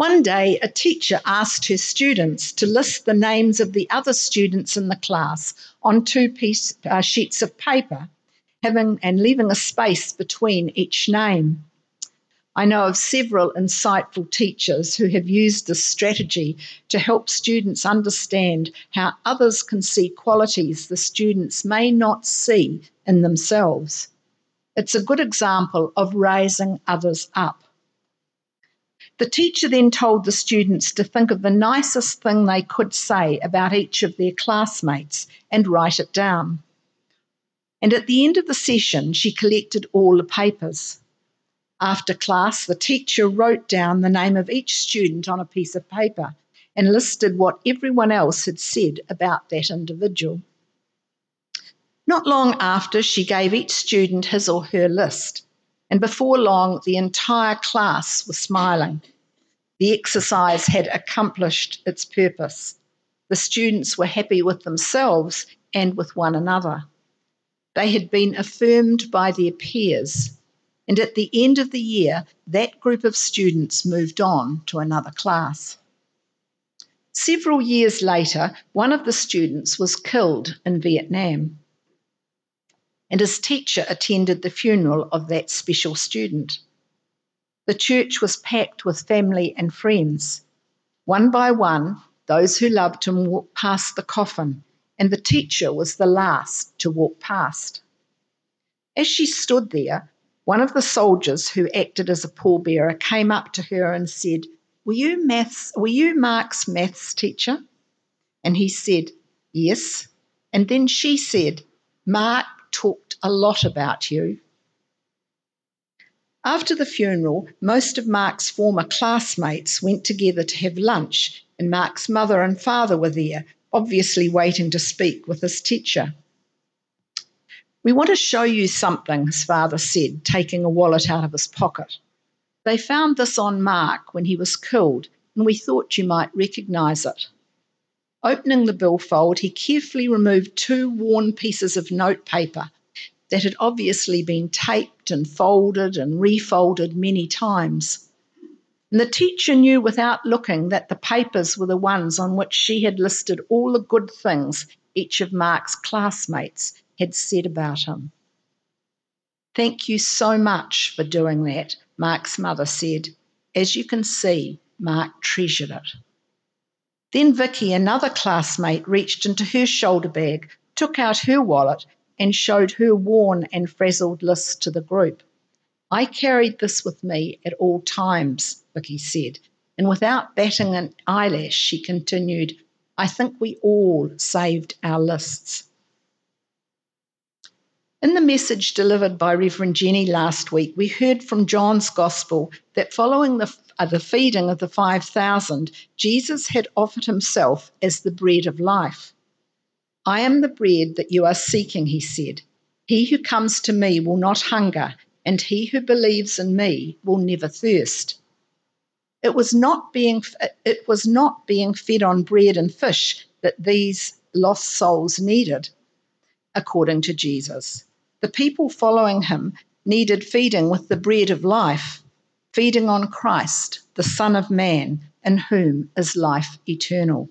One day, a teacher asked her students to list the names of the other students in the class on two piece, uh, sheets of paper, having and leaving a space between each name. I know of several insightful teachers who have used this strategy to help students understand how others can see qualities the students may not see in themselves. It's a good example of raising others up. The teacher then told the students to think of the nicest thing they could say about each of their classmates and write it down. And at the end of the session, she collected all the papers. After class, the teacher wrote down the name of each student on a piece of paper and listed what everyone else had said about that individual. Not long after, she gave each student his or her list and before long, the entire class was smiling. The exercise had accomplished its purpose. The students were happy with themselves and with one another. They had been affirmed by their peers, and at the end of the year, that group of students moved on to another class. Several years later, one of the students was killed in Vietnam and his teacher attended the funeral of that special student. The church was packed with family and friends. One by one, those who loved him walked past the coffin, and the teacher was the last to walk past. As she stood there, one of the soldiers who acted as a pallbearer came up to her and said, Were you maths were you Mark's maths teacher? And he said, Yes. And then she said, Mark talked a lot about you. After the funeral, most of Mark's former classmates went together to have lunch, and Mark's mother and father were there, obviously waiting to speak with his teacher. We want to show you something, his father said, taking a wallet out of his pocket. They found this on Mark when he was killed, and we thought you might recognise it. Opening the billfold, he carefully removed two worn pieces of notepaper that had obviously been taped and folded and refolded many times. And the teacher knew without looking that the papers were the ones on which she had listed all the good things each of Mark's classmates had said about him. Thank you so much for doing that, Mark's mother said. As you can see, Mark treasured it. Then Vicky, another classmate, reached into her shoulder bag, took out her wallet, and showed her worn and frazzled list to the group. I carried this with me at all times, Vicky said, and without batting an eyelash, she continued, I think we all saved our lists. In the message delivered by Reverend Jenny last week, we heard from John's Gospel that following the, uh, the feeding of the 5,000, Jesus had offered himself as the bread of life. I am the bread that you are seeking, he said. He who comes to me will not hunger, and he who believes in me will never thirst. It was not being, it was not being fed on bread and fish that these lost souls needed, according to Jesus. The people following him needed feeding with the bread of life, feeding on Christ, the Son of Man, in whom is life eternal.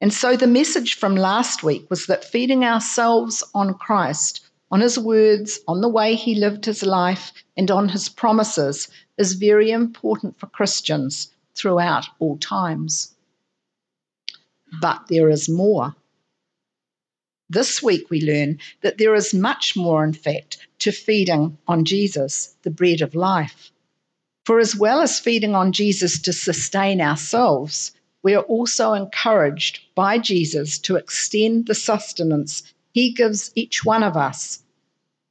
And so the message from last week was that feeding ourselves on Christ, on his words, on the way he lived his life, and on his promises is very important for Christians throughout all times. But there is more. This week, we learn that there is much more, in fact, to feeding on Jesus, the bread of life. For as well as feeding on Jesus to sustain ourselves, we are also encouraged by Jesus to extend the sustenance he gives each one of us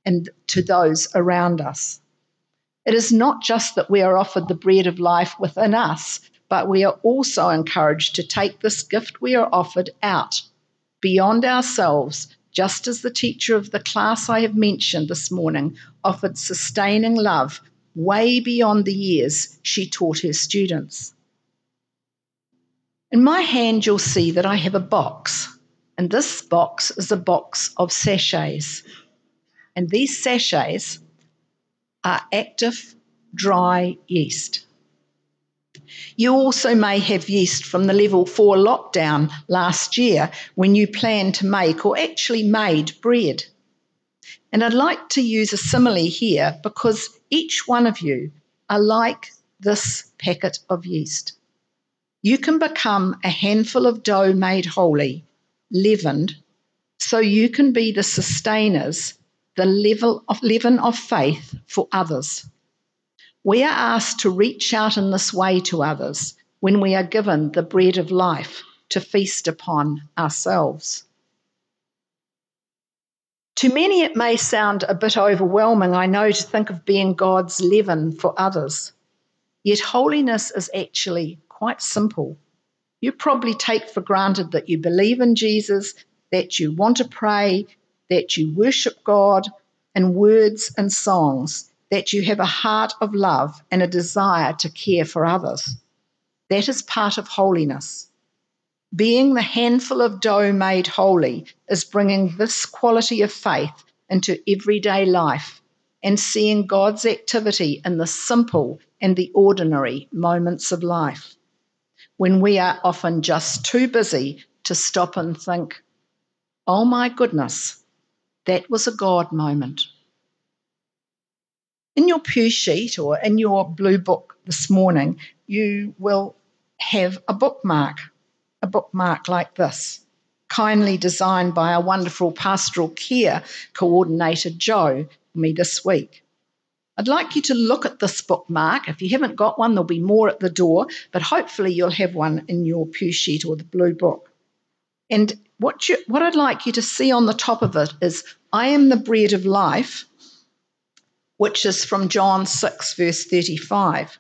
and to those around us. It is not just that we are offered the bread of life within us, but we are also encouraged to take this gift we are offered out beyond ourselves, just as the teacher of the class I have mentioned this morning offered sustaining love way beyond the years she taught her students. In my hand, you'll see that I have a box, and this box is a box of sachets. And these sachets are active dry yeast. You also may have yeast from the level four lockdown last year when you planned to make or actually made bread. And I'd like to use a simile here because each one of you are like this packet of yeast. You can become a handful of dough made holy, leavened, so you can be the sustainers, the level of leaven of faith for others. We are asked to reach out in this way to others when we are given the bread of life to feast upon ourselves. To many, it may sound a bit overwhelming, I know, to think of being God's leaven for others. Yet holiness is actually quite simple. You probably take for granted that you believe in Jesus, that you want to pray, that you worship God in words and songs, that you have a heart of love and a desire to care for others. That is part of holiness. Being the handful of dough made holy is bringing this quality of faith into everyday life and seeing God's activity in the simple and the ordinary moments of life when we are often just too busy to stop and think, oh my goodness, that was a God moment. In your pew sheet or in your blue book this morning, you will have a bookmark, a bookmark like this, kindly designed by our wonderful pastoral care coordinator, Joe, me this week. I'd like you to look at this bookmark. If you haven't got one, there'll be more at the door, but hopefully you'll have one in your pew sheet or the blue book. And what, you, what I'd like you to see on the top of it is I am the bread of life, which is from John 6, verse 35.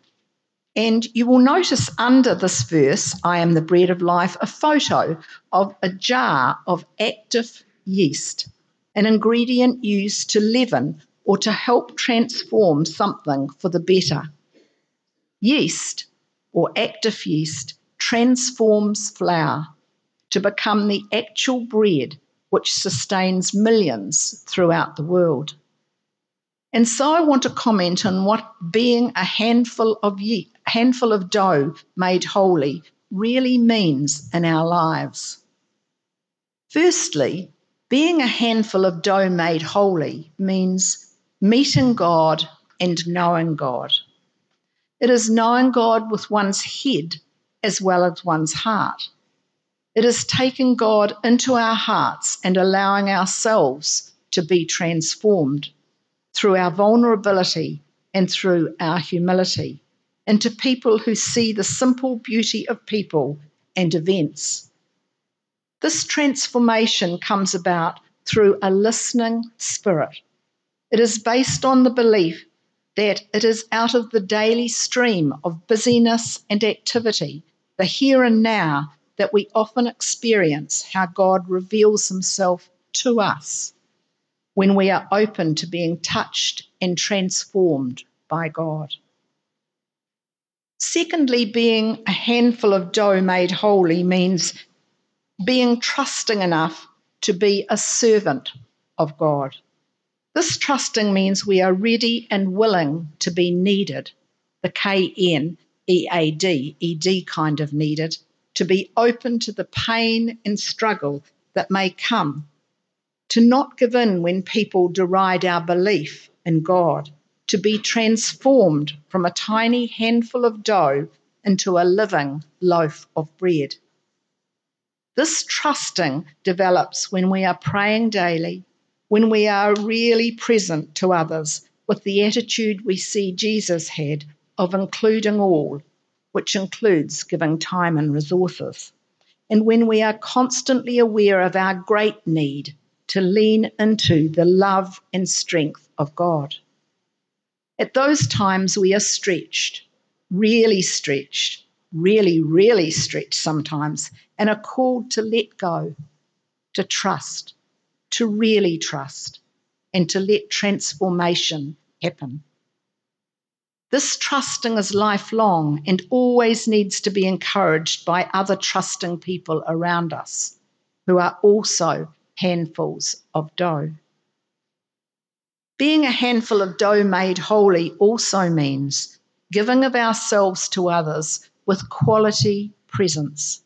And you will notice under this verse, I am the bread of life, a photo of a jar of active yeast, an ingredient used to leaven or to help transform something for the better. Yeast, or active yeast, transforms flour to become the actual bread which sustains millions throughout the world. And so I want to comment on what being a handful of ye- handful of dough made holy really means in our lives. Firstly, being a handful of dough made holy means meeting God and knowing God. It is knowing God with one's head as well as one's heart. It is taking God into our hearts and allowing ourselves to be transformed through our vulnerability and through our humility into people who see the simple beauty of people and events. This transformation comes about through a listening spirit it is based on the belief that it is out of the daily stream of busyness and activity, the here and now, that we often experience how God reveals himself to us when we are open to being touched and transformed by God. Secondly, being a handful of dough made holy means being trusting enough to be a servant of God. This trusting means we are ready and willing to be needed, the K N E A D, E D kind of needed, to be open to the pain and struggle that may come, to not give in when people deride our belief in God, to be transformed from a tiny handful of dough into a living loaf of bread. This trusting develops when we are praying daily when we are really present to others with the attitude we see Jesus had of including all, which includes giving time and resources, and when we are constantly aware of our great need to lean into the love and strength of God. At those times, we are stretched, really stretched, really, really stretched sometimes, and are called to let go, to trust, to really trust and to let transformation happen. This trusting is lifelong and always needs to be encouraged by other trusting people around us who are also handfuls of dough. Being a handful of dough made holy also means giving of ourselves to others with quality presence.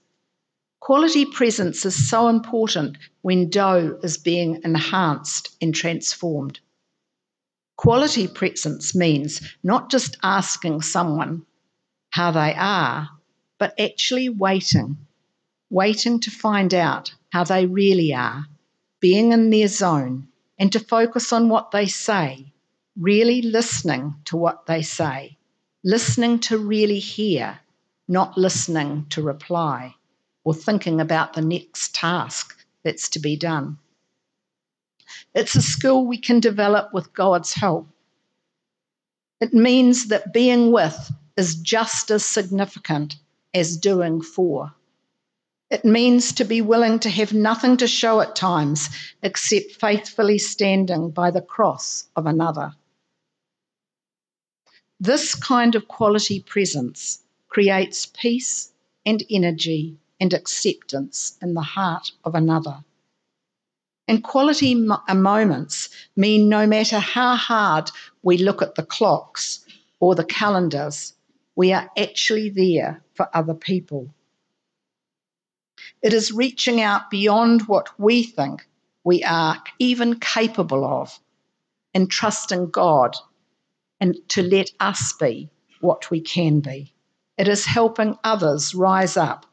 Quality presence is so important when dough is being enhanced and transformed. Quality presence means not just asking someone how they are, but actually waiting, waiting to find out how they really are, being in their zone, and to focus on what they say, really listening to what they say, listening to really hear, not listening to reply or thinking about the next task that's to be done. It's a skill we can develop with God's help. It means that being with is just as significant as doing for. It means to be willing to have nothing to show at times except faithfully standing by the cross of another. This kind of quality presence creates peace and energy and acceptance in the heart of another. And quality uh, moments mean no matter how hard we look at the clocks or the calendars, we are actually there for other people. It is reaching out beyond what we think we are even capable of and trusting God and to let us be what we can be. It is helping others rise up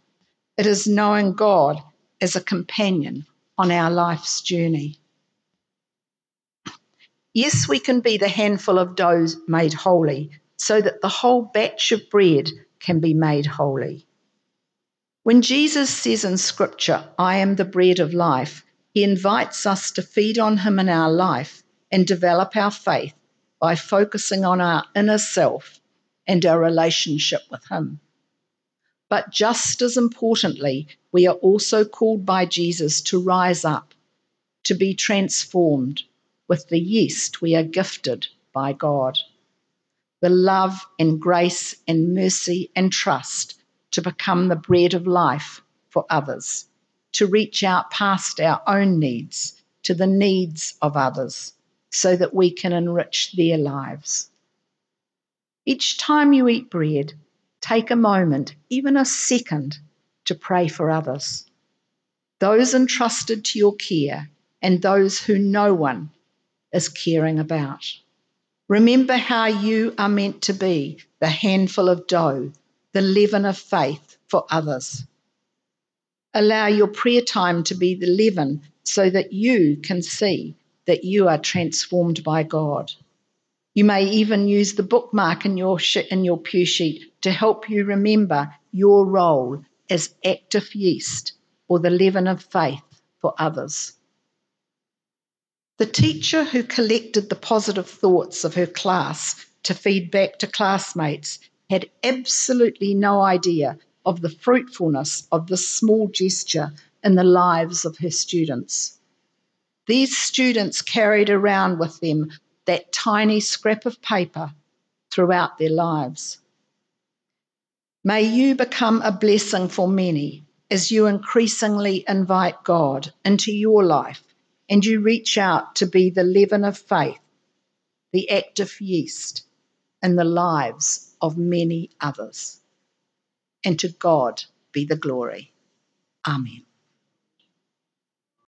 it is knowing God as a companion on our life's journey. Yes, we can be the handful of dough made holy so that the whole batch of bread can be made holy. When Jesus says in Scripture, I am the bread of life, he invites us to feed on him in our life and develop our faith by focusing on our inner self and our relationship with him. But just as importantly, we are also called by Jesus to rise up, to be transformed with the yeast we are gifted by God. The love and grace and mercy and trust to become the bread of life for others, to reach out past our own needs to the needs of others so that we can enrich their lives. Each time you eat bread, take a moment, even a second, to pray for others. Those entrusted to your care and those who no one is caring about. Remember how you are meant to be the handful of dough, the leaven of faith for others. Allow your prayer time to be the leaven so that you can see that you are transformed by God. You may even use the bookmark in your, sh- in your pew sheet to help you remember your role as active yeast or the leaven of faith for others. The teacher who collected the positive thoughts of her class to feed back to classmates had absolutely no idea of the fruitfulness of this small gesture in the lives of her students. These students carried around with them that tiny scrap of paper throughout their lives. May you become a blessing for many as you increasingly invite God into your life and you reach out to be the leaven of faith, the active yeast in the lives of many others. And to God be the glory. Amen.